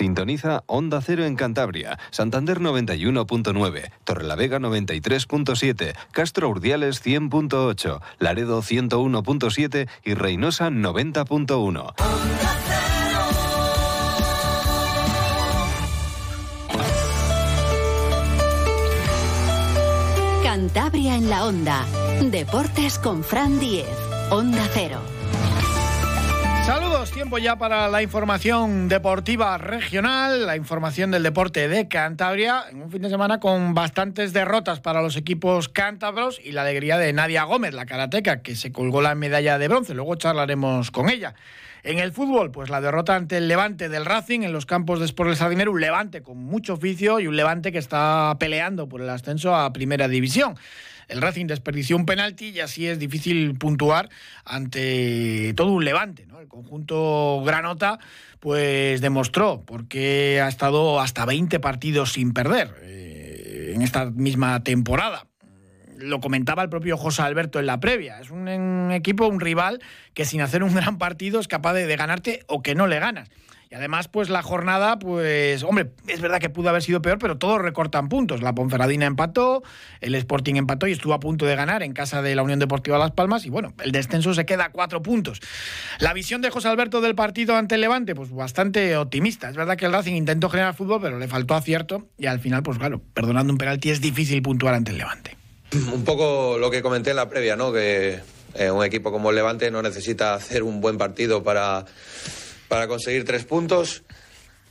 Sintoniza Onda Cero en Cantabria, Santander 91.9, Torrelavega 93.7, Castro Urdiales 100.8, Laredo 101.7 y Reynosa 90.1. Cantabria en la Onda. Deportes con Fran Diez. Onda Cero. Tiempo ya para la información deportiva regional, la información del deporte de Cantabria, en un fin de semana con bastantes derrotas para los equipos cántabros y la alegría de Nadia Gómez, la karateca, que se colgó la medalla de bronce, luego charlaremos con ella. En el fútbol, pues la derrota ante el Levante del Racing en los campos de Sport del Sardinero, un Levante con mucho oficio y un Levante que está peleando por el ascenso a Primera División el Racing desperdició un penalti y así es difícil puntuar ante todo un levante. El conjunto Granota pues demostró porque ha estado hasta 20 partidos sin perder eh, en esta misma temporada lo comentaba el propio José Alberto en la previa. Es un, equipo, un rival que sin hacer un gran partido es capaz de ganarte o que no le ganas. Y además, pues la jornada, pues, hombre, es verdad que pudo haber sido peor, pero todos recortan puntos. La Ponferradina empató, el Sporting empató y estuvo a punto de ganar en casa de la Unión Deportiva Las Palmas. Y bueno, el descenso se queda a cuatro puntos. La visión de José Alberto del partido ante el Levante, pues bastante optimista. Es verdad que el Racing intentó generar fútbol, pero le faltó acierto. Y al final, pues claro, perdonando un penalti es difícil puntuar ante el Levante. Un poco lo que comenté en la previa, ¿no? Que eh, un equipo como el Levante no necesita hacer un buen partido para para conseguir tres puntos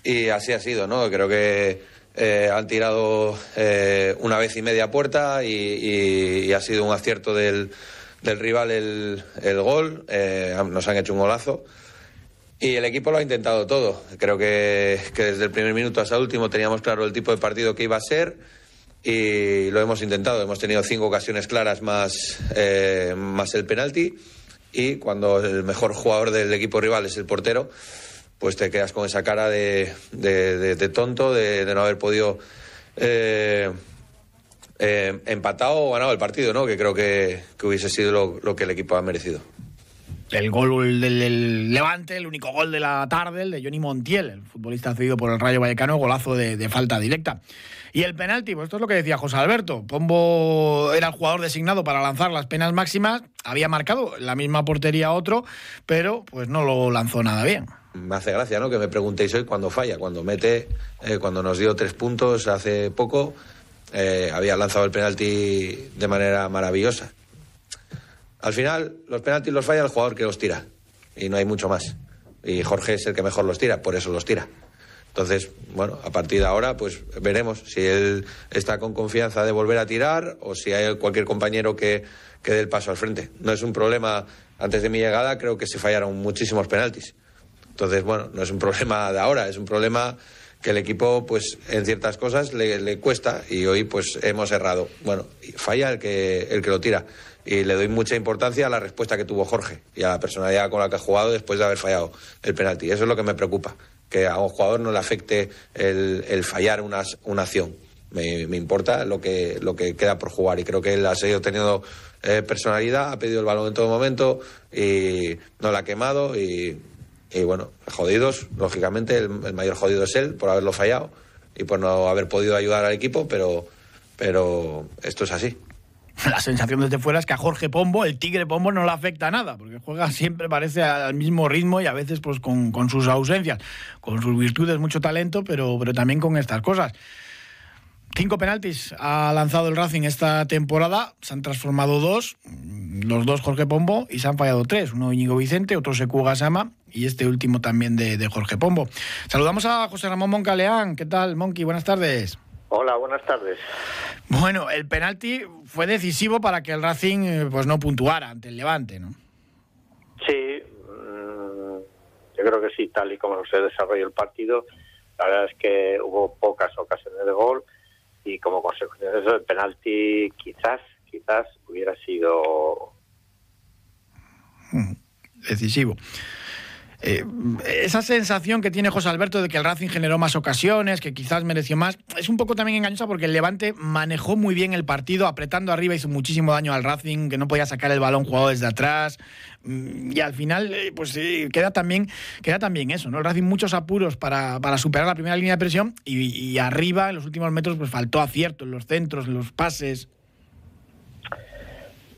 y así ha sido, ¿no? Creo que eh, han tirado eh, una vez y media puerta y, ha sido un acierto del, rival el, gol, eh, nos han hecho un golazo. Y el equipo lo ha intentado todo. Creo que, desde el primer minuto hasta el último teníamos claro el tipo de partido que iba a ser y lo hemos intentado. Hemos tenido cinco ocasiones claras más, más el penalti y cuando el mejor jugador del equipo rival es el portero, pues te quedas con esa cara de, de, tonto, de, no haber podido eh, eh, empatado o ganado el partido, ¿no? Que creo que, hubiese sido lo, que el equipo ha merecido. El gol del, Levante, el único gol de la tarde, el de Johnny Montiel, el futbolista cedido por el Rayo Vallecano, golazo de falta directa. Y el penalti, pues esto es lo que decía José Alberto. Pombo era el jugador designado para lanzar las penas máximas, había marcado la misma portería otro, pero pues no lo lanzó nada bien. Me hace gracia, ¿no? Que me preguntéis hoy cuando falla, cuando mete, eh, cuando nos dio tres puntos hace poco, eh, había lanzado el penalti de manera maravillosa. Al final, los penaltis los falla el jugador que los tira, y no hay mucho más. Y Jorge es el que mejor los tira, por eso los tira. Entonces, bueno, a partir de ahora, pues veremos si él está con confianza de volver a tirar o si hay cualquier compañero que, que dé el paso al frente. No es un problema, antes de mi llegada creo que se fallaron muchísimos penaltis. Entonces, bueno, no es un problema de ahora, es un problema que el equipo, pues en ciertas cosas le, cuesta y hoy pues hemos errado. Bueno, falla el que, el que lo tira. Y le doy mucha importancia a la respuesta que tuvo Jorge y a la personalidad con la que ha jugado después de haber fallado el penalti. Eso es lo que me preocupa que a un jugador no le afecte el, fallar una, una acción. Me, importa lo que, lo que queda por jugar y creo que él ha seguido teniendo eh, personalidad, ha pedido el balón en todo momento y no la ha quemado y, bueno, jodidos, lógicamente el, mayor jodido es él por haberlo fallado y por no haber podido ayudar al equipo, pero, pero esto es así. la sensación desde fuera es que a Jorge Pombo, el Tigre Pombo, no le afecta nada, porque juega siempre, parece, al mismo ritmo y a veces pues con, sus ausencias, con sus virtudes, mucho talento, pero, pero también con estas cosas. Cinco penaltis ha lanzado el Racing esta temporada, se han transformado dos, los dos Jorge Pombo, y se han fallado tres, uno Íñigo Vicente, otro Secu Gasama y este último también de, de Jorge Pombo. Saludamos a José Ramón Moncaleán, ¿qué tal, Monqui? Buenas tardes. Hola, buenas tardes. Bueno, el penalti fue decisivo para que el Racing eh, pues no puntuara ante el Levante, ¿no? Sí, mm, yo creo que sí, tal y como se desarrolló el partido, la verdad es que hubo pocas ocasiones de gol y como consecuencia de eso el penalti quizás, quizás hubiera sido mm, decisivo. Eh, esa sensación que tiene José Alberto de que el Racing generó más ocasiones, que quizás mereció más, es un poco también engañosa porque el Levante manejó muy bien el partido, apretando arriba, hizo muchísimo daño al Racing, que no podía sacar el balón jugado desde atrás. Mm, y al final, eh, pues queda, también, queda también eso, ¿no? El Racing muchos apuros para, superar la primera línea de presión y, arriba, en los últimos metros, pues faltó acierto en los centros, en los pases.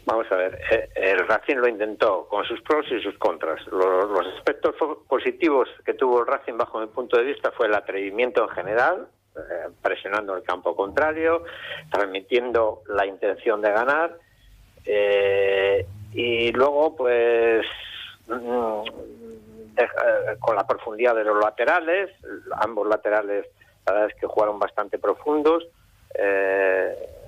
Vamos a ver, eh, el Racing lo intentó con sus pros y sus contras. Los, aspectos positivos que tuvo el Racing bajo mi punto de vista fue el atrevimiento en general, eh, presionando el campo contrario, transmitiendo la intención de ganar eh, y luego pues mm, con la profundidad de los laterales, ambos laterales la verdad es que jugaron bastante profundos. Eh,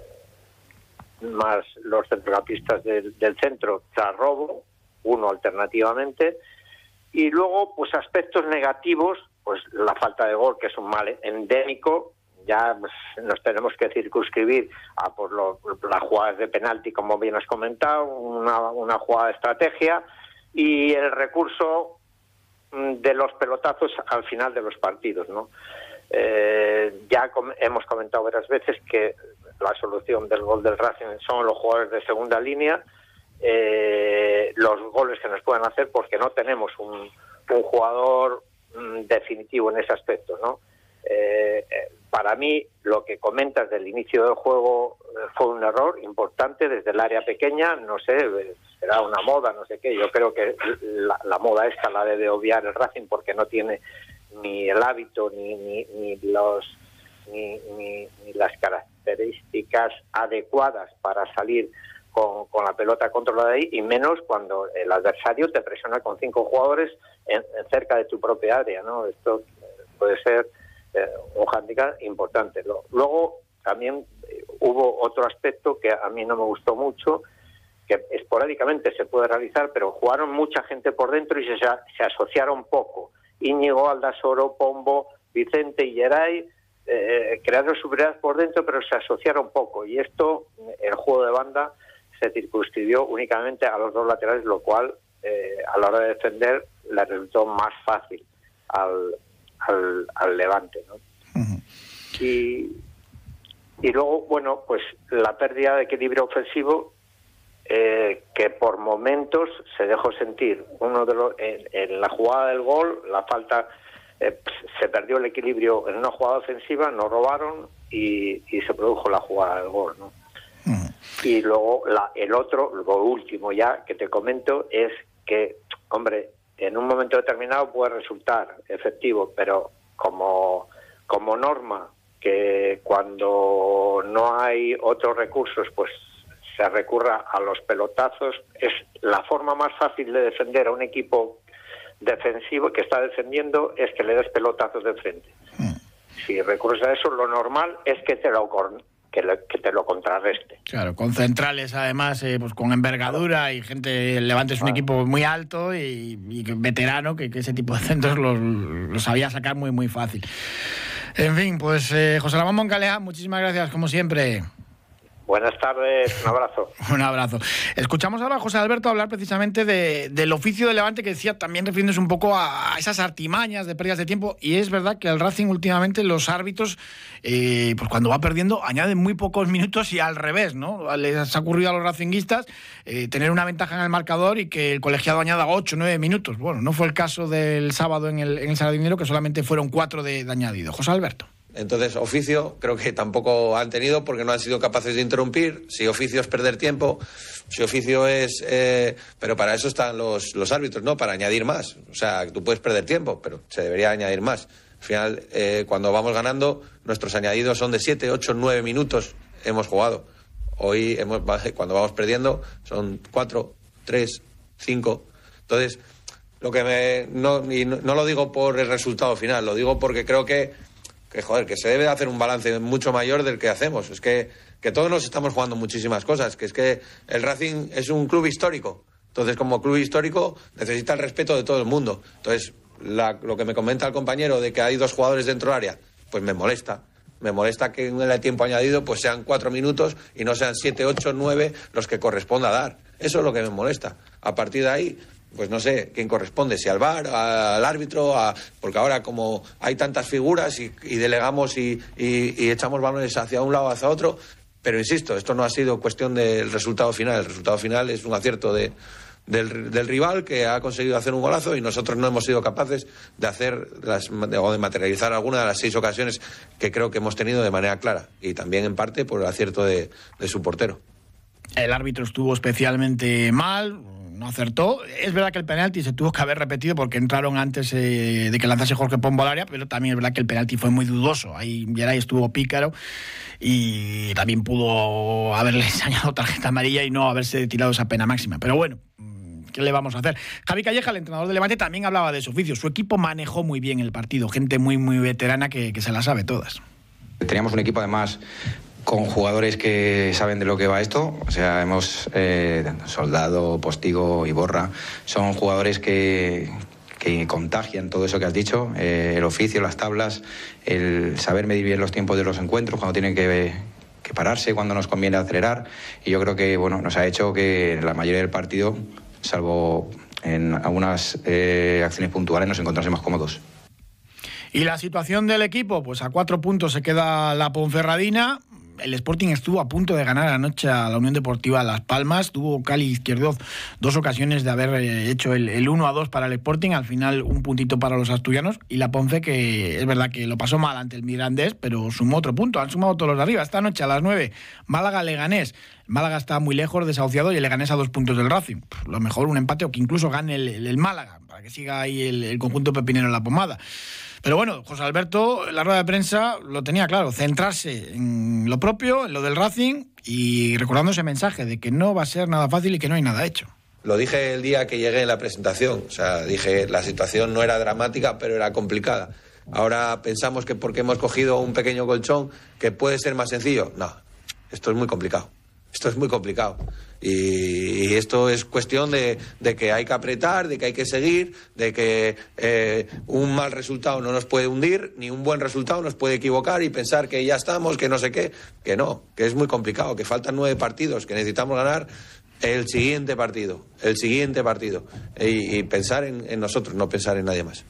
más los centrocampistas del, centro tras robo, uno alternativamente, y luego pues aspectos negativos, pues la falta de gol, que es un mal endémico, ya pues, nos tenemos que circunscribir a por las jugadas de penalti, como bien has comentado, una, una jugada de estrategia, y el recurso mm, de los pelotazos al final de los partidos, ¿no? Eh, ya hemos comentado varias veces que la solución del gol del Racing son los jugadores de segunda línea, eh, los goles que nos pueden hacer porque no tenemos un, jugador mm, definitivo en ese aspecto, ¿no? Eh, para mí, lo que comentas del inicio del juego fue un error importante desde el área pequeña, no sé, será una moda, no sé qué. Yo creo que la, la moda esta la debe obviar el Racing porque no tiene ni el hábito ni, ni, los ni, ni, las características adecuadas para salir con, con, la pelota controlada ahí y menos cuando el adversario te presiona con cinco jugadores en, cerca de tu propia área no esto puede ser eh, un handicap importante. Luego también eh, hubo otro aspecto que a mí no me gustó mucho que esporádicamente se puede realizar pero jugaron mucha gente por dentro y se, se asociaron poco. Íñigo, Aldasoro, Pombo, Vicente y Geray eh, crearon superioridad por dentro, pero se asociaron poco. Y esto, el juego de banda, se circunscribió únicamente a los dos laterales, lo cual eh, a la hora de defender le resultó más fácil al, al, Levante. ¿no? y, y luego, bueno, pues la pérdida de equilibrio ofensivo eh, que por momentos se dejó sentir. Uno de los, en, la jugada del gol, la falta, eh, se perdió el equilibrio en una jugada ofensiva, nos robaron y, se produjo la jugada del gol. ¿no? Y luego la, el otro, lo último ya que te comento, es que, hombre, en un momento determinado puede resultar efectivo, pero como, como norma que cuando no hay otros recursos, pues se recurra a los pelotazos. Es la forma más fácil de defender a un equipo defensivo que está defendiendo es que le des pelotazos de frente. Mm. Si recurres a eso, lo normal es que te lo que, te lo contrarreste. Claro, con centrales además, eh, pues con envergadura y gente, Levante es un equipo muy alto y, veterano, que, ese tipo de centros los, sabía sacar muy, muy fácil. En fin, pues eh, José Ramón Moncalea, muchísimas gracias, como siempre. Buenas tardes, un abrazo. un abrazo. Escuchamos ahora a José Alberto hablar precisamente del oficio de Levante que decía también refiriéndose un poco a, esas artimañas de pérdidas de tiempo y es verdad que el Racing últimamente los árbitros, eh, pues cuando va perdiendo añaden muy pocos minutos y al revés, ¿no? Les ha ocurrido a los racinguistas eh, tener una ventaja en el marcador y que el colegiado añada 8 o 9 minutos. Bueno, no fue el caso del sábado en el, en el Dinero que solamente fueron 4 de añadido. José Alberto. Entonces, oficio creo que tampoco han tenido porque no han sido capaces de interrumpir. Si oficio es perder tiempo, si oficio es... Eh, pero para eso están los, los árbitros, ¿no? Para añadir más. O sea, tú puedes perder tiempo, pero se debería añadir más. Al final, eh, cuando vamos ganando, nuestros añadidos son de 7, 8, 9 minutos hemos jugado. Hoy, hemos, cuando vamos perdiendo, son 4, 3, 5. Entonces, lo que me... No, y no lo digo por el resultado final, lo digo porque creo que que joder, que se debe hacer un balance mucho mayor del que hacemos. Es que, que todos nos estamos jugando muchísimas cosas, que es que el Racing es un club histórico. Entonces, como club histórico, necesita el respeto de todo el mundo. Entonces, lo que me comenta el compañero de que hay dos jugadores dentro del área, pues me molesta. Me molesta que en el tiempo añadido pues sean cuatro minutos y no sean siete, ocho, nueve los que corresponda dar. Eso es lo que me molesta. A partir de ahí, pues no sé quién corresponde, si al VAR, al árbitro, a, porque ahora como hay tantas figuras y, delegamos y, echamos balones hacia un lado, hacia otro, pero insisto, esto no ha sido cuestión del resultado final, el resultado final es un acierto de, del, rival que ha conseguido hacer un golazo y nosotros no hemos sido capaces de hacer las, o de materializar alguna de las seis ocasiones que creo que hemos tenido de manera clara y también en parte por el acierto de su portero. El árbitro estuvo especialmente mal, no acertó. Es verdad que el penalti se tuvo que haber repetido porque entraron antes eh, de que lanzase Jorge Pombo al área, pero también es verdad que el penalti fue muy dudoso. Ahí Geray estuvo pícaro y también pudo haberle enseñado tarjeta amarilla y no haberse tirado esa pena máxima. Pero bueno, ¿qué le vamos a hacer? Javi Calleja, el entrenador de Levante, también hablaba de su oficio. Su equipo manejó muy bien el partido, gente muy, muy veterana que, que se la sabe todas. Teníamos un equipo además con jugadores que saben de lo que va esto. O sea, hemos eh, Soldado, Postigo y Borra. Son jugadores que, que contagian todo eso que has dicho, eh, el oficio, las tablas, el saber medir bien los tiempos de los encuentros, cuando tienen que, que, pararse, cuando nos conviene acelerar. Y yo creo que bueno, nos ha hecho que la mayoría del partido, salvo en algunas eh, acciones puntuales, nos encontrásemos cómodos. Y la situación del equipo, pues a cuatro puntos se queda la Ponferradina, el Sporting estuvo a punto de ganar anoche a la Unión Deportiva Las Palmas. Tuvo Cali Izquierdoz dos ocasiones de haber eh, hecho el, 1 a 2 para el Sporting. Al final, un puntito para los asturianos. Y la Ponce, que es verdad que lo pasó mal ante el Mirandés, pero sumó otro punto. Han sumado todos los de arriba. Esta noche a las 9, Málaga-Leganés. Málaga está muy lejos, desahuciado, y el Leganés a dos puntos del Racing. lo mejor un empate o que incluso gane el, Málaga, para que siga ahí el, el conjunto pepinero en la pomada. Pero bueno, José Alberto, la rueda de prensa lo tenía claro, centrarse en lo propio, en lo del Racing y recordando ese mensaje de que no va a ser nada fácil y que no hay nada hecho. Lo dije el día que llegué en la presentación, o sea, dije la situación no era dramática, pero era complicada. Ahora pensamos que porque hemos cogido un pequeño colchón que puede ser más sencillo. No, esto es muy complicado. Esto es muy complicado. Y, esto es cuestión de, que hay que apretar, de que hay que seguir, de que eh, un mal resultado no nos puede hundir, ni un buen resultado nos puede equivocar y pensar que ya estamos, que no sé qué, que no, que es muy complicado, que faltan nueve partidos, que necesitamos ganar el siguiente partido, el siguiente partido. Y, pensar en nosotros, no pensar en nadie más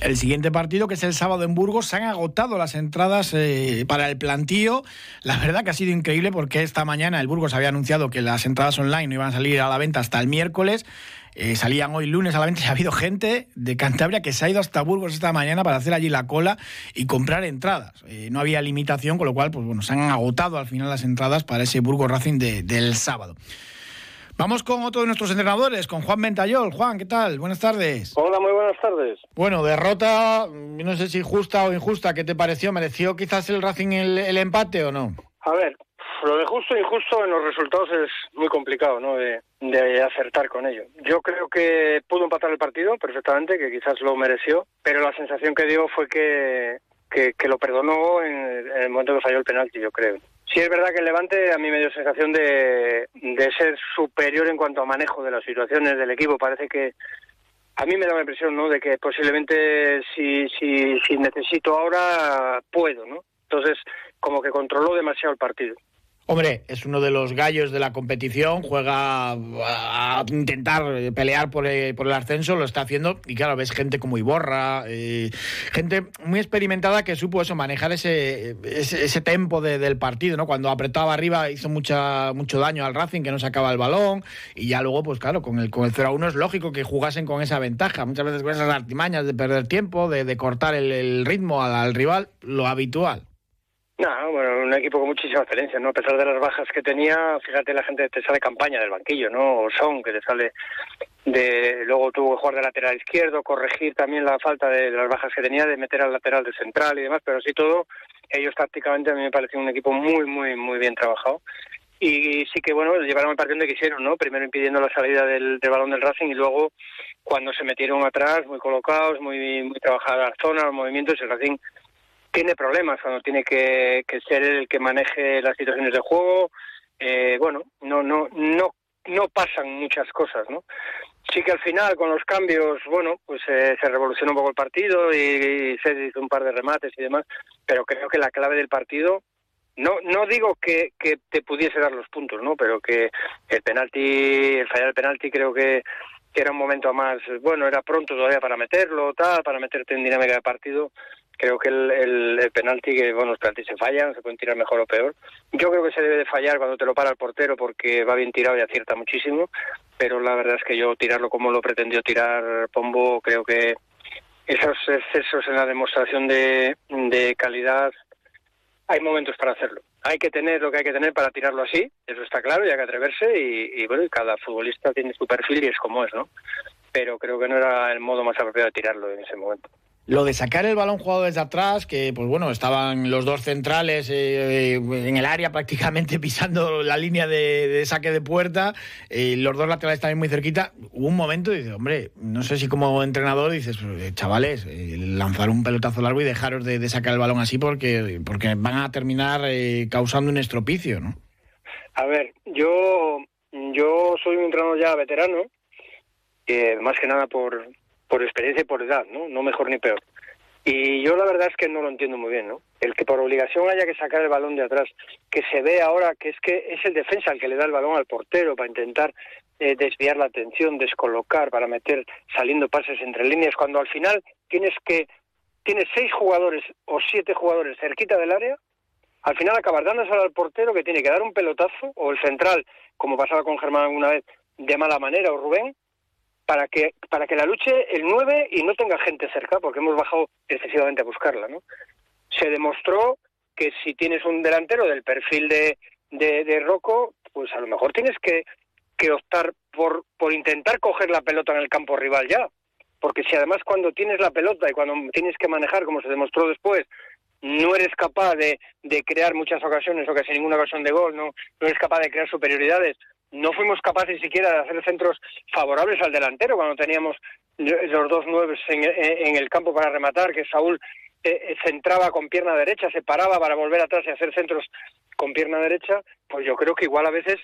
el siguiente partido, que es el sábado en Burgos, se han agotado las entradas eh, para el plantío. La verdad que ha sido increíble porque esta mañana el Burgos había anunciado que las entradas online no iban a salir a la venta hasta el miércoles. Eh, salían hoy lunes a la venta y ha habido gente de Cantabria que se ha ido hasta Burgos esta mañana para hacer allí la cola y comprar entradas. Eh, no había limitación, con lo cual, pues bueno, se han agotado al final las entradas para ese Burgos Racing del sábado. Vamos con otro de nuestros entrenadores, con Juan Ventayol. Juan, ¿qué tal? Buenas tardes. Hola, muy buenas tardes. Bueno, derrota, no sé si justa o injusta, ¿qué te pareció? ¿Mereció quizás el Racing el, empate o no? A ver, lo de justo e injusto en los resultados es muy complicado, ¿no? De, acertar con ello. Yo creo que pudo empatar el partido perfectamente, que quizás lo mereció, pero la sensación que dio fue que, que, lo perdonó en, el momento que falló el penalti, yo creo. Sí, es verdad que el Levante a mí me dio sensación de, de ser superior en cuanto a manejo de las situaciones del equipo. Parece que a mí me da la impresión, ¿no? De que posiblemente si, si, si necesito ahora puedo, ¿no? Entonces, como que controló demasiado el partido. Hombre, es uno de los gallos de la competición, juega a intentar pelear por el, por el ascenso, lo está haciendo y claro, ves gente como Iborra, eh, gente muy experimentada que supo eso, manejar ese, ese, tempo del partido, ¿no? Cuando apretaba arriba hizo mucha, mucho daño al Racing, que no sacaba el balón y ya luego, pues claro, con el, con el 0 a 1 es lógico que jugasen con esa ventaja, muchas veces con esas artimañas de perder tiempo, de, cortar el, ritmo al rival, lo habitual. No, bueno, un equipo con muchísima excelencia, ¿no? A pesar de las bajas que tenía, fíjate, la gente te sale campaña del banquillo, ¿no? O Son, que te sale de... Luego tuvo que jugar de lateral izquierdo, corregir también la falta de, las bajas que tenía, de meter al lateral de central y demás, pero así todo, ellos tácticamente a mí me pareció un equipo muy, muy, muy bien trabajado. Y sí que, bueno, llevaron el partido donde quisieron, ¿no? Primero impidiendo la salida del, balón del Racing y luego cuando se metieron atrás, muy colocados, muy, muy trabajadas las zonas, los movimientos, el Racing tiene problemas cuando tiene que, ser el que maneje las situaciones de juego. Eh, bueno, no, no, no, no pasan muchas cosas, ¿no? Sí que al final, con los cambios, bueno, pues eh, se revolucionó un poco el partido y, se hizo un par de remates y demás, pero creo que la clave del partido, no, no digo que, que te pudiese dar los puntos, ¿no? Pero que el penalti, el fallar el penalti creo que que era un momento más, bueno, era pronto todavía para meterlo, tal, para meterte en dinámica de partido. Creo que el, el, penalti, que bueno, los penaltis se fallan, se pueden tirar mejor o peor. Yo creo que se debe de fallar cuando te lo para el portero porque va bien tirado y acierta muchísimo, pero la verdad es que yo tirarlo como lo pretendió tirar Pombo, creo que esos excesos en la demostración de, de calidad hay momentos para hacerlo. Hay que tener lo que hay que tener para tirarlo así, eso está claro, y hay que atreverse y, y bueno, cada futbolista tiene su perfil y es como es, ¿no? Pero creo que no era el modo más apropiado de tirarlo en ese momento. Lo de sacar el balón jugado desde atrás, que pues bueno, estaban los dos centrales eh, en el área prácticamente pisando la línea de, saque de puerta, eh, los dos laterales también muy cerquita. Hubo un momento y dice, hombre, no sé si como entrenador dices, eh, chavales, lanzar un pelotazo largo y dejaros de, sacar el balón así porque, porque van a terminar causando un estropicio, ¿no? A ver, yo, yo soy un entrenador ya veterano, más que nada por, por experiencia y por edad, ¿no? No mejor ni peor. Y yo la verdad es que no lo entiendo muy bien, ¿no? El que por obligación haya que sacar el balón de atrás, que se ve ahora que es que es el defensa el que le da el balón al portero para intentar eh, desviar la atención, descolocar, para meter saliendo pases entre líneas, cuando al final tienes que tienes seis jugadores o siete jugadores cerquita del área, al final acabas dándoselo al portero que tiene que dar un pelotazo, o el central, como pasaba con Germán alguna vez, de mala manera, o Rubén, para que para que la luche el 9 y no tenga gente cerca, porque hemos bajado excesivamente a buscarla, ¿no? Se demostró que si tienes un delantero del perfil de, de, de Rocco, pues a lo mejor tienes que, que optar por, por intentar coger la pelota en el campo rival ya. Porque si además cuando tienes la pelota y cuando tienes que manejar, como se demostró después, no eres capaz de, de crear muchas ocasiones o casi ninguna ocasión de gol, no, no eres capaz de crear superioridades, no fuimos capaces siquiera de hacer centros favorables al delantero cuando teníamos los dos nueve en, el campo para rematar, que Saúl eh, eh, centraba con pierna derecha, se paraba para volver atrás y hacer centros con pierna derecha, pues yo creo que igual a veces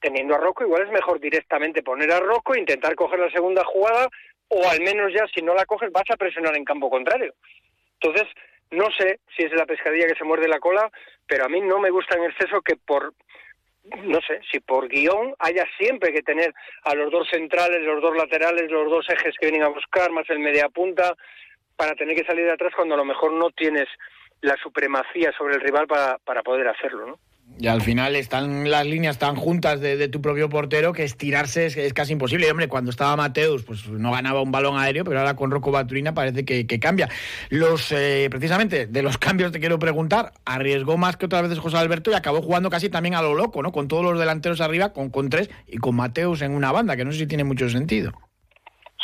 teniendo a Rocco, igual es mejor directamente poner a Rocco, intentar coger la segunda jugada, o al menos ya si no la coges vas a presionar en campo contrario. Entonces, no sé si es la pescadilla que se muerde la cola, pero a mí no me gusta en exceso que por no sé, si por guion haya siempre que tener a los dos centrales, los dos laterales, los dos ejes que vienen a buscar, más el media punta, para tener que salir de atrás cuando a lo mejor no tienes la supremacía sobre el rival para, para poder hacerlo, ¿no? Y al final están las líneas tan juntas de, tu propio portero que estirarse es, casi imposible. Y hombre, cuando estaba Mateus, pues no ganaba un balón aéreo, pero ahora con Rocco Baturina parece que, cambia. Los, eh, precisamente, de los cambios te quiero preguntar, arriesgó más que otras veces José Alberto y acabó jugando casi también a lo loco, ¿no? Con todos los delanteros arriba, con, con tres y con Mateus en una banda, que no sé si tiene mucho sentido.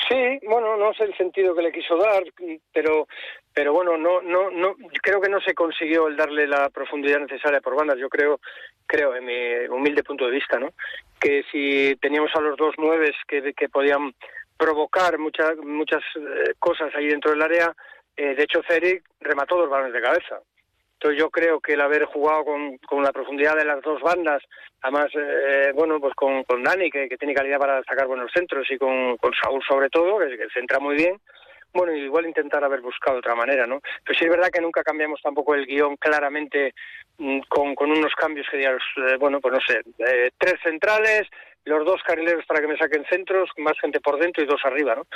Sí, bueno, no sé el sentido que le quiso dar, pero pero bueno, no, no, no, creo que no se consiguió el darle la profundidad necesaria por bandas. Yo creo, creo en mi humilde punto de vista, ¿no? Que si teníamos a los dos nueves que, que podían provocar muchas muchas eh, cosas ahí dentro del área, eh, de hecho Ceric remató dos balones de cabeza. Yo creo que el haber jugado con, con la profundidad de las dos bandas, además, eh, bueno, pues con, con Dani, que, que, tiene calidad para sacar buenos centros, y con, con Saúl sobre todo, que, que centra muy bien, bueno, igual intentar haber buscado otra manera, ¿no? Pero sí es verdad que nunca cambiamos tampoco el guion claramente mm, con, con unos cambios que digas, eh, bueno, pues no sé, eh, tres centrales, los dos carrileros para que me saquen centros, más gente por dentro y dos arriba, ¿no?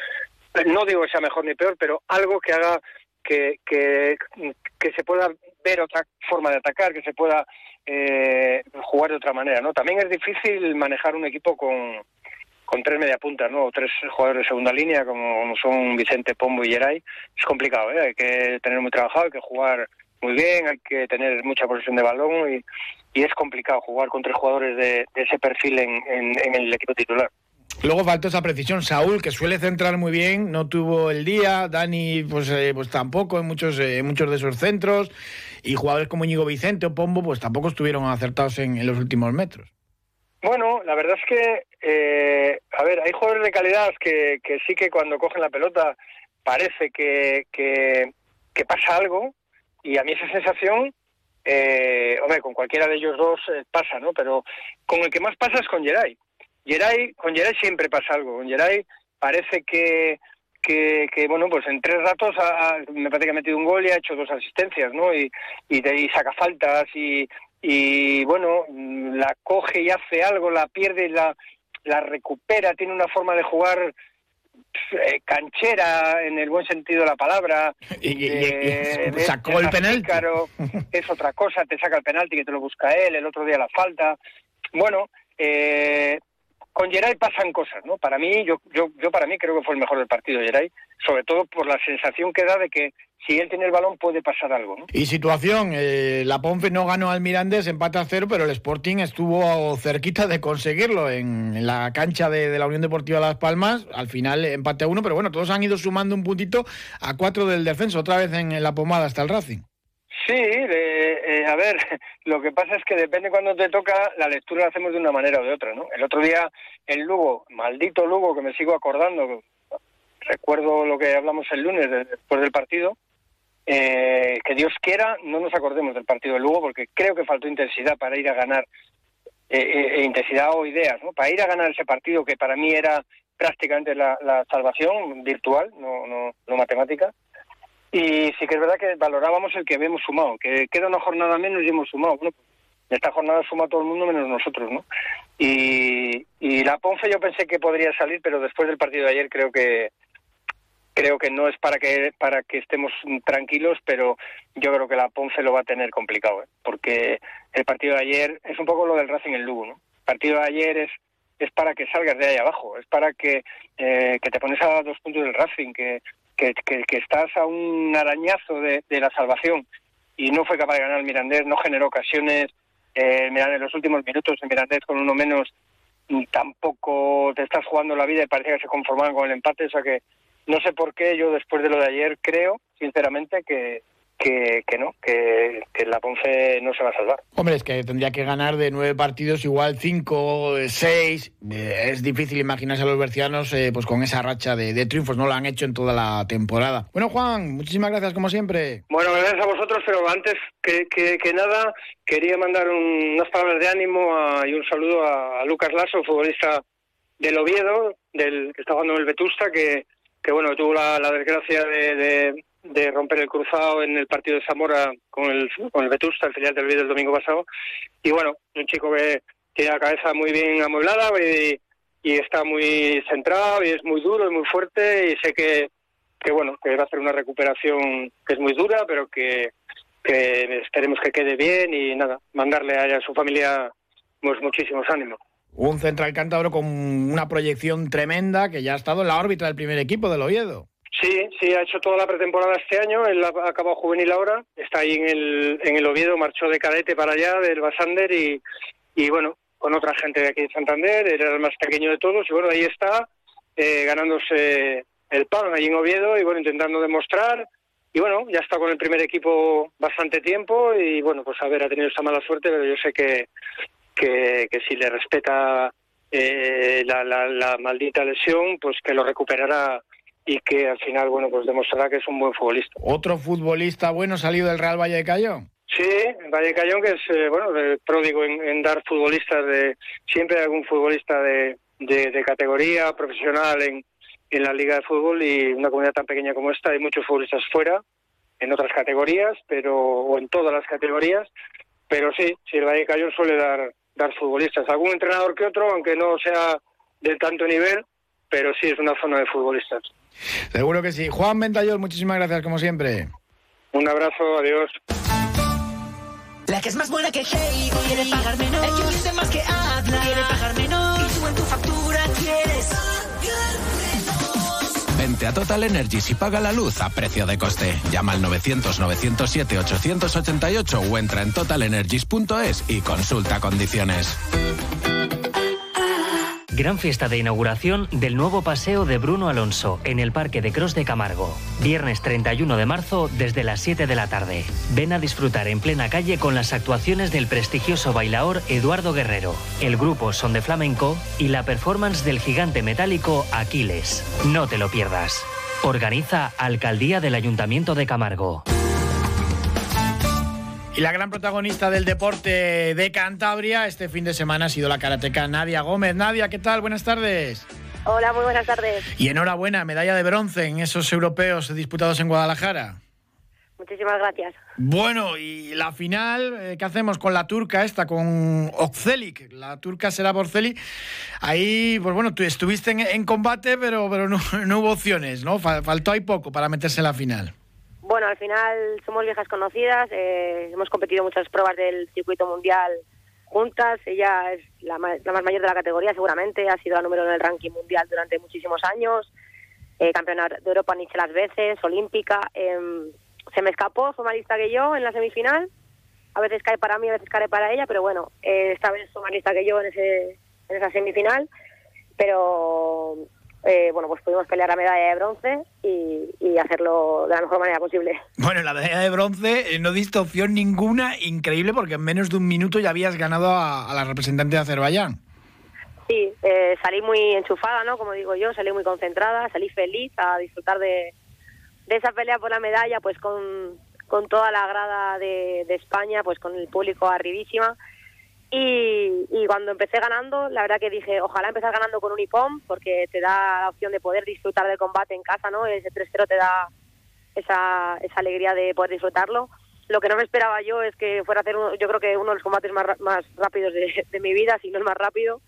Eh, no digo que sea mejor ni peor, pero algo que haga que, que, que se pueda otra forma de atacar, que se pueda eh, jugar de otra manera, ¿no? También es difícil manejar un equipo con, con tres mediapuntas, ¿no? O tres jugadores de segunda línea, como son Vicente, Pombo y Geray, es complicado, ¿eh? Hay que tener muy trabajado, hay que jugar muy bien, hay que tener mucha posesión de balón y, es complicado jugar con tres jugadores de, ese perfil en, en, el equipo titular. Luego faltó esa precisión. Saúl, que suele centrar muy bien, no tuvo el día. Dani, pues, eh, pues tampoco en muchos, eh, muchos de esos centros. Y jugadores como Íñigo Vicente o Pombo, pues tampoco estuvieron acertados en los últimos metros. Bueno, la verdad es que, eh, a ver, hay jugadores de calidad que, que sí que cuando cogen la pelota parece que, que, pasa algo y a mí esa sensación, eh, hombre, con cualquiera de ellos dos eh, pasa, ¿no? Pero con el que más pasa es con Geray. Geray con Geray siempre pasa algo. Con Geray parece que, que, que, bueno, pues en tres ratos me parece que ha metido un gol y ha hecho dos asistencias, ¿no? Y, y, y saca faltas y, y bueno, la coge y hace algo, la pierde, la, la recupera, tiene una forma de jugar eh, canchera en el buen sentido de la palabra. Y, eh, es- sacó es el penalti. pícaro, es otra cosa, te saca el penalti que te lo busca él, el otro día la falta. Bueno, eh, con Geray pasan cosas, ¿no? Para mí, yo, yo, yo para mí creo que fue el mejor del partido Geray, sobre todo por la sensación que da de que si él tiene el balón puede pasar algo, ¿no? Y situación, eh, la Ponfe no ganó al Mirandés, empate a cero, pero el Sporting estuvo cerquita de conseguirlo en, la cancha de, la Unión Deportiva Las Palmas. Al final empate a uno, pero bueno, todos han ido sumando un puntito a cuatro del descenso, otra vez en la pomada hasta el Racing. Sí, de- eh, a ver, lo que pasa es que depende cuando te toca, la lectura la hacemos de una manera o de otra, ¿no? El otro día, el Lugo, maldito Lugo, que me sigo acordando, recuerdo lo que hablamos el lunes de- después del partido, eh, que Dios quiera no nos acordemos del partido de Lugo, porque creo que faltó intensidad para ir a ganar, eh, eh, intensidad o ideas, ¿no? Para ir a ganar ese partido que para mí era prácticamente la, la salvación virtual, no, no, no matemática. Y sí que es verdad que valorábamos el que habíamos sumado, que queda una jornada menos y hemos sumado. Bueno, pues, en esta jornada suma todo el mundo menos nosotros, ¿no? Y, y la Ponce yo pensé que podría salir, pero después del partido de ayer creo que creo que no es para que para que estemos tranquilos, pero yo creo que la Ponce lo va a tener complicado, ¿eh? porque el partido de ayer es un poco lo del Racing en Lugo, ¿no? El partido de ayer es es para que salgas de ahí abajo, es para que, eh, que te pones a dos puntos del Racing, que, que, que, que estás a un arañazo de, de la salvación. Y no fue capaz de ganar el Mirandés, no generó ocasiones, eh, en los últimos minutos, el Mirandés con uno menos mm, tampoco te estás jugando la vida y parecía que se conformaban con el empate, o sea que no sé por qué yo después de lo de ayer creo, sinceramente, que, que, que no, que, que la Ponce no se va a salvar. Hombre, es que tendría que ganar de nueve partidos, igual cinco, seis. Eh, es difícil imaginarse a los bercianos eh, pues con esa racha de, de triunfos. No lo han hecho en toda la temporada. Bueno, Juan, muchísimas gracias como siempre. Bueno, gracias a vosotros, pero antes que, que, que nada, quería mandar un- unas palabras de ánimo a- y un saludo a, a Lucas Lasso, futbolista del Oviedo, del que está jugando en el Vetusta, que, que bueno, tuvo la, la desgracia de, de- de romper el cruzado en el partido de Zamora con el, con el Vetusta, el filial del Oviedo el domingo pasado. Y bueno, un chico que tiene la cabeza muy bien amueblada y, y está muy centrado y es muy duro y muy fuerte y sé que, que bueno, que va a hacer una recuperación que es muy dura, pero que, que esperemos que quede bien y nada, mandarle a a su familia pues, muchísimos ánimos. Un central cántabro con una proyección tremenda que ya ha estado en la órbita del primer equipo del Oviedo. Sí, sí, ha hecho toda la pretemporada este año, él ha acabado juvenil ahora, está ahí en el, en el Oviedo, marchó de cadete para allá, del Basander y, y bueno, con otra gente de aquí de Santander, era el más pequeño de todos y bueno, ahí está, eh, ganándose el pan allí en Oviedo y bueno, intentando demostrar y bueno, ya está con el primer equipo bastante tiempo y bueno, pues a ver, ha tenido esa mala suerte, pero yo sé que, que, que si le respeta eh, la, la, la maldita lesión, pues que lo recuperará y que al final, bueno, pues demostrará que es un buen futbolista. Otro futbolista bueno salido del Real Vallecano. Sí, Valle Cayón, que es, eh, bueno, de- pródigo en, en dar futbolistas de... Siempre hay algún futbolista de, de, de categoría profesional en, en la Liga de Fútbol y una comunidad tan pequeña como esta hay muchos futbolistas fuera, en otras categorías, pero o en todas las categorías, pero sí, sí, el Valle Cayón suele dar, dar futbolistas. Algún entrenador que otro, aunque no sea de tanto nivel, pero sí es una zona de futbolistas. Seguro que sí. Juan Ventayol, muchísimas gracias como siempre. Un abrazo, adiós. La que es más buena que Hey quiere pagar menos. El que miente más que habla quiere pagar menos. Y tú en tu factura quieres. Vente a Total Energies y paga la luz a precio de coste. Llama al 900-907-888 o entra en totalenergies.es y consulta condiciones. Gran fiesta de inauguración del nuevo paseo de Bruno Alonso en el Parque de Cros de Camargo. Viernes 31 de marzo desde las 7 de la tarde. Ven a disfrutar en plena calle con las actuaciones del prestigioso bailaor Eduardo Guerrero, el grupo Son de Flamenco y la performance del gigante metálico Aquiles. No te lo pierdas. Organiza Alcaldía del Ayuntamiento de Camargo. Y la gran protagonista del deporte de Cantabria este fin de semana ha sido la karateca Nadia Gómez. Nadia, ¿qué tal? Buenas tardes. Hola, muy buenas tardes. Y enhorabuena, medalla de bronce en esos europeos disputados en Guadalajara. muchísimas gracias. Bueno, y la final, eh, ¿qué hacemos con la turca esta, con Oxelic? La turca será Borceli. Ahí, pues bueno, tú estuviste en, combate, pero, pero no, hubo opciones, ¿no? Faltó ahí poco para meterse en la final. Bueno, al final somos viejas conocidas, eh, hemos competido muchas pruebas del circuito mundial juntas. Ella es la, más mayor de la categoría, seguramente, ha sido la número en el ranking mundial durante muchísimos años, eh, campeona de Europa las veces, olímpica. Em, se me escapó, fue más lista que yo en la semifinal. A veces cae para mí, a veces cae para ella, pero bueno, eh, esta vez fue más lista que yo en, ese, en esa semifinal. Pero eh, bueno, pues pudimos pelear la medalla de bronce y, hacerlo de la mejor manera posible. Bueno, la medalla de bronce eh, no diste opción ninguna, increíble, porque en menos de un minuto ya habías ganado a, la representante de Azerbaiyán. Sí, salí muy enchufada, ¿no? Como digo yo, salí muy concentrada, salí feliz a disfrutar de, de esa pelea por la medalla, pues con, con toda la grada de, de España, pues con el público arribísima. Y, y, cuando empecé ganando, la verdad que dije, ojalá empezar ganando con un IPOM, porque te da la opción de poder disfrutar del combate en casa, ¿no? Ese 3-0 te da esa, esa alegría de poder disfrutarlo. Lo que no me esperaba yo es que fuera a hacer, yo creo que uno de los combates más, más rápidos de, de mi vida, si no el más rápido,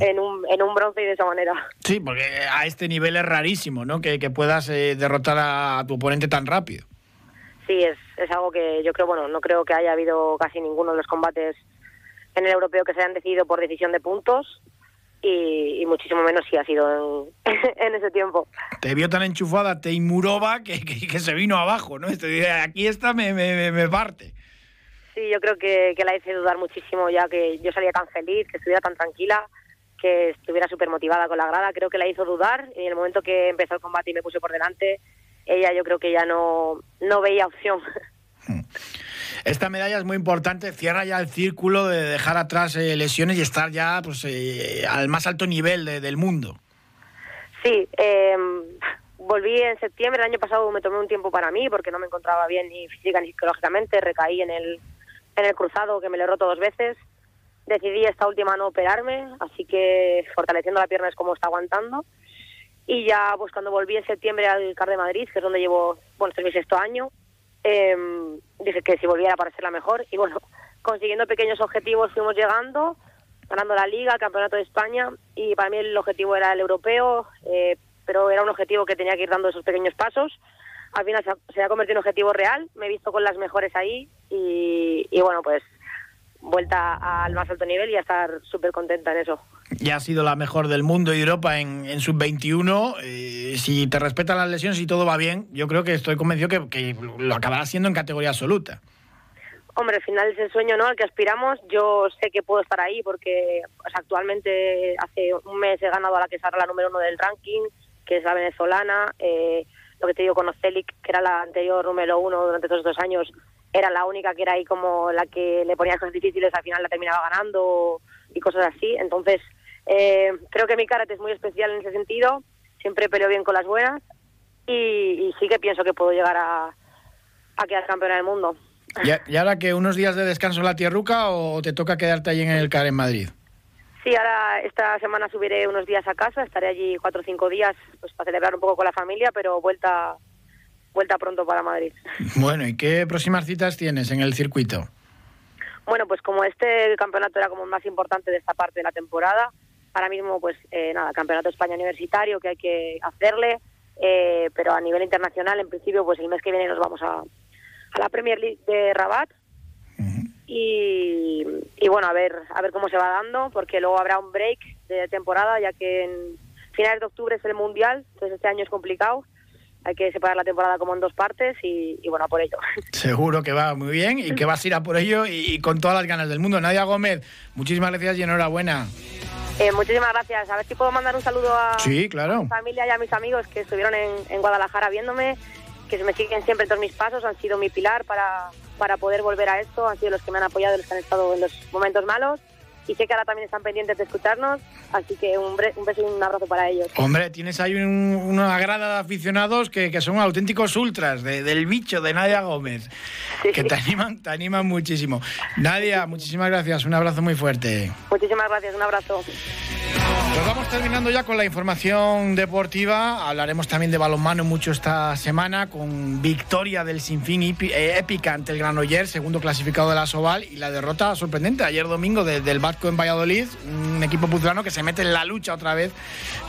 en un, en un bronce y de esa manera. Sí, porque a este nivel es rarísimo, ¿no? Que, que puedas eh, derrotar a tu oponente tan rápido. Sí, es, es algo que yo creo, bueno, no creo que haya habido casi ninguno de los combates en el europeo que se hayan decidido por decisión de puntos y, muchísimo menos si ha sido en, ese tiempo. Te vio tan enchufada Teimurova que, que, se vino abajo, ¿no? Este, aquí está, me, me, me parte. Sí, yo creo que, que la hice dudar muchísimo ya que yo salía tan feliz, que estuviera tan tranquila que estuviera súper motivada con la grada, creo que la hizo dudar y en el momento que empezó el combate y me puse por delante, ella yo creo que ya no, no veía opción. Esta medalla es muy importante, cierra ya el círculo de dejar atrás eh, lesiones y estar ya pues, eh, al más alto nivel del mundo. Sí, em, volví en septiembre, el año pasado me tomé un tiempo para mí porque no me encontraba bien ni física ni psicológicamente, recaí en el, en el cruzado que me le he roto dos veces decidí esta última no operarme, así que fortaleciendo la pierna es como está aguantando. Y ya pues cuando volví en septiembre al CAR de Madrid, que es donde llevo, bueno, este es mi sexto año, em, dije que si volviera para ser la mejor. Y bueno, consiguiendo pequeños objetivos fuimos llegando, ganando la Liga, el Campeonato de España, y para mí el objetivo era el europeo, eh, pero era un objetivo que tenía que ir dando esos pequeños pasos. Al final se ha, convertido en un objetivo real, me he visto con las mejores ahí y, y bueno, pues vuelta al más alto nivel y a estar súper contenta en eso. Ya ha sido la mejor del mundo y Europa en, en sub-21. Eh, si te respetan las lesiones y todo va bien, yo creo que estoy convencido que, lo acabará siendo en categoría absoluta. Hombre, al final es el sueño ¿no? al que aspiramos. Yo sé que puedo estar ahí porque pues, actualmente hace un mes he ganado a la que será la número uno del ranking, que es la venezolana. Eh, lo que te digo con Ocelic, que era la anterior número uno durante todos estos años, era la única que era ahí como la que le ponía cosas difíciles, al final la terminaba ganando y cosas así. Entonces, eh, creo que mi karate es muy especial en ese sentido, siempre peleo bien con las buenas y, sí que pienso que puedo llegar a, a quedar campeona del mundo. ¿Y, ahora que unos días de descanso en la tierruca o te toca quedarte allí en el CAR en Madrid? Sí, ahora esta semana subiré unos días a casa, estaré allí cuatro o cinco días pues para celebrar un poco con la familia, pero vuelta vuelta pronto para Madrid. Bueno, ¿y qué próximas citas tienes en el circuito? Bueno, pues como este campeonato era como el más importante de esta parte de la temporada, ahora mismo pues eh, nada, Campeonato España Universitario que hay que hacerle, eh, pero a nivel internacional en principio pues el mes que viene nos vamos a, a la Premier League de Rabat y, y bueno, a ver, a ver cómo se va dando, porque luego habrá un break de temporada, ya que en finales de octubre es el Mundial, entonces este año es complicado hay que separar la temporada como en dos partes y, bueno, por ello. Seguro que va muy bien y que vas a ir a por ello y, con todas las ganas del mundo. Nadia Gómez, muchísimas gracias y enhorabuena. Eh, muchísimas gracias. A ver si puedo mandar un saludo a, sí, claro. mi familia y a mis amigos que estuvieron en, en Guadalajara viéndome, que se me siguen siempre todos mis pasos, han sido mi pilar para, para poder volver a esto, han sido los que me han apoyado, los que han estado en los momentos malos y sé que ahora también están pendientes de escucharnos, así que un, beso y un abrazo para ellos. Hombre, tienes ahí una grada de aficionados que, son auténticos ultras del bicho de Nadia Gómez, que te animan, te animan muchísimo. Nadia, muchísimas gracias, un abrazo muy fuerte. Muchísimas gracias, un abrazo. Pues vamos terminando ya con la información deportiva. Hablaremos también de balonmano mucho esta semana con victoria del Sinfín eh, épica ante el Granollers, segundo clasificado de la Soval y la derrota sorprendente ayer domingo del Vasco en Valladolid, un equipo pucelano que se mete en la lucha otra vez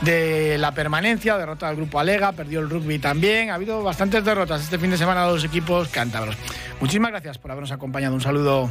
de la permanencia, derrota al grupo Alega, perdió el rugby también. Ha habido bastantes derrotas este fin de semana de los equipos cántabros. Muchísimas gracias por habernos acompañado. Un saludo.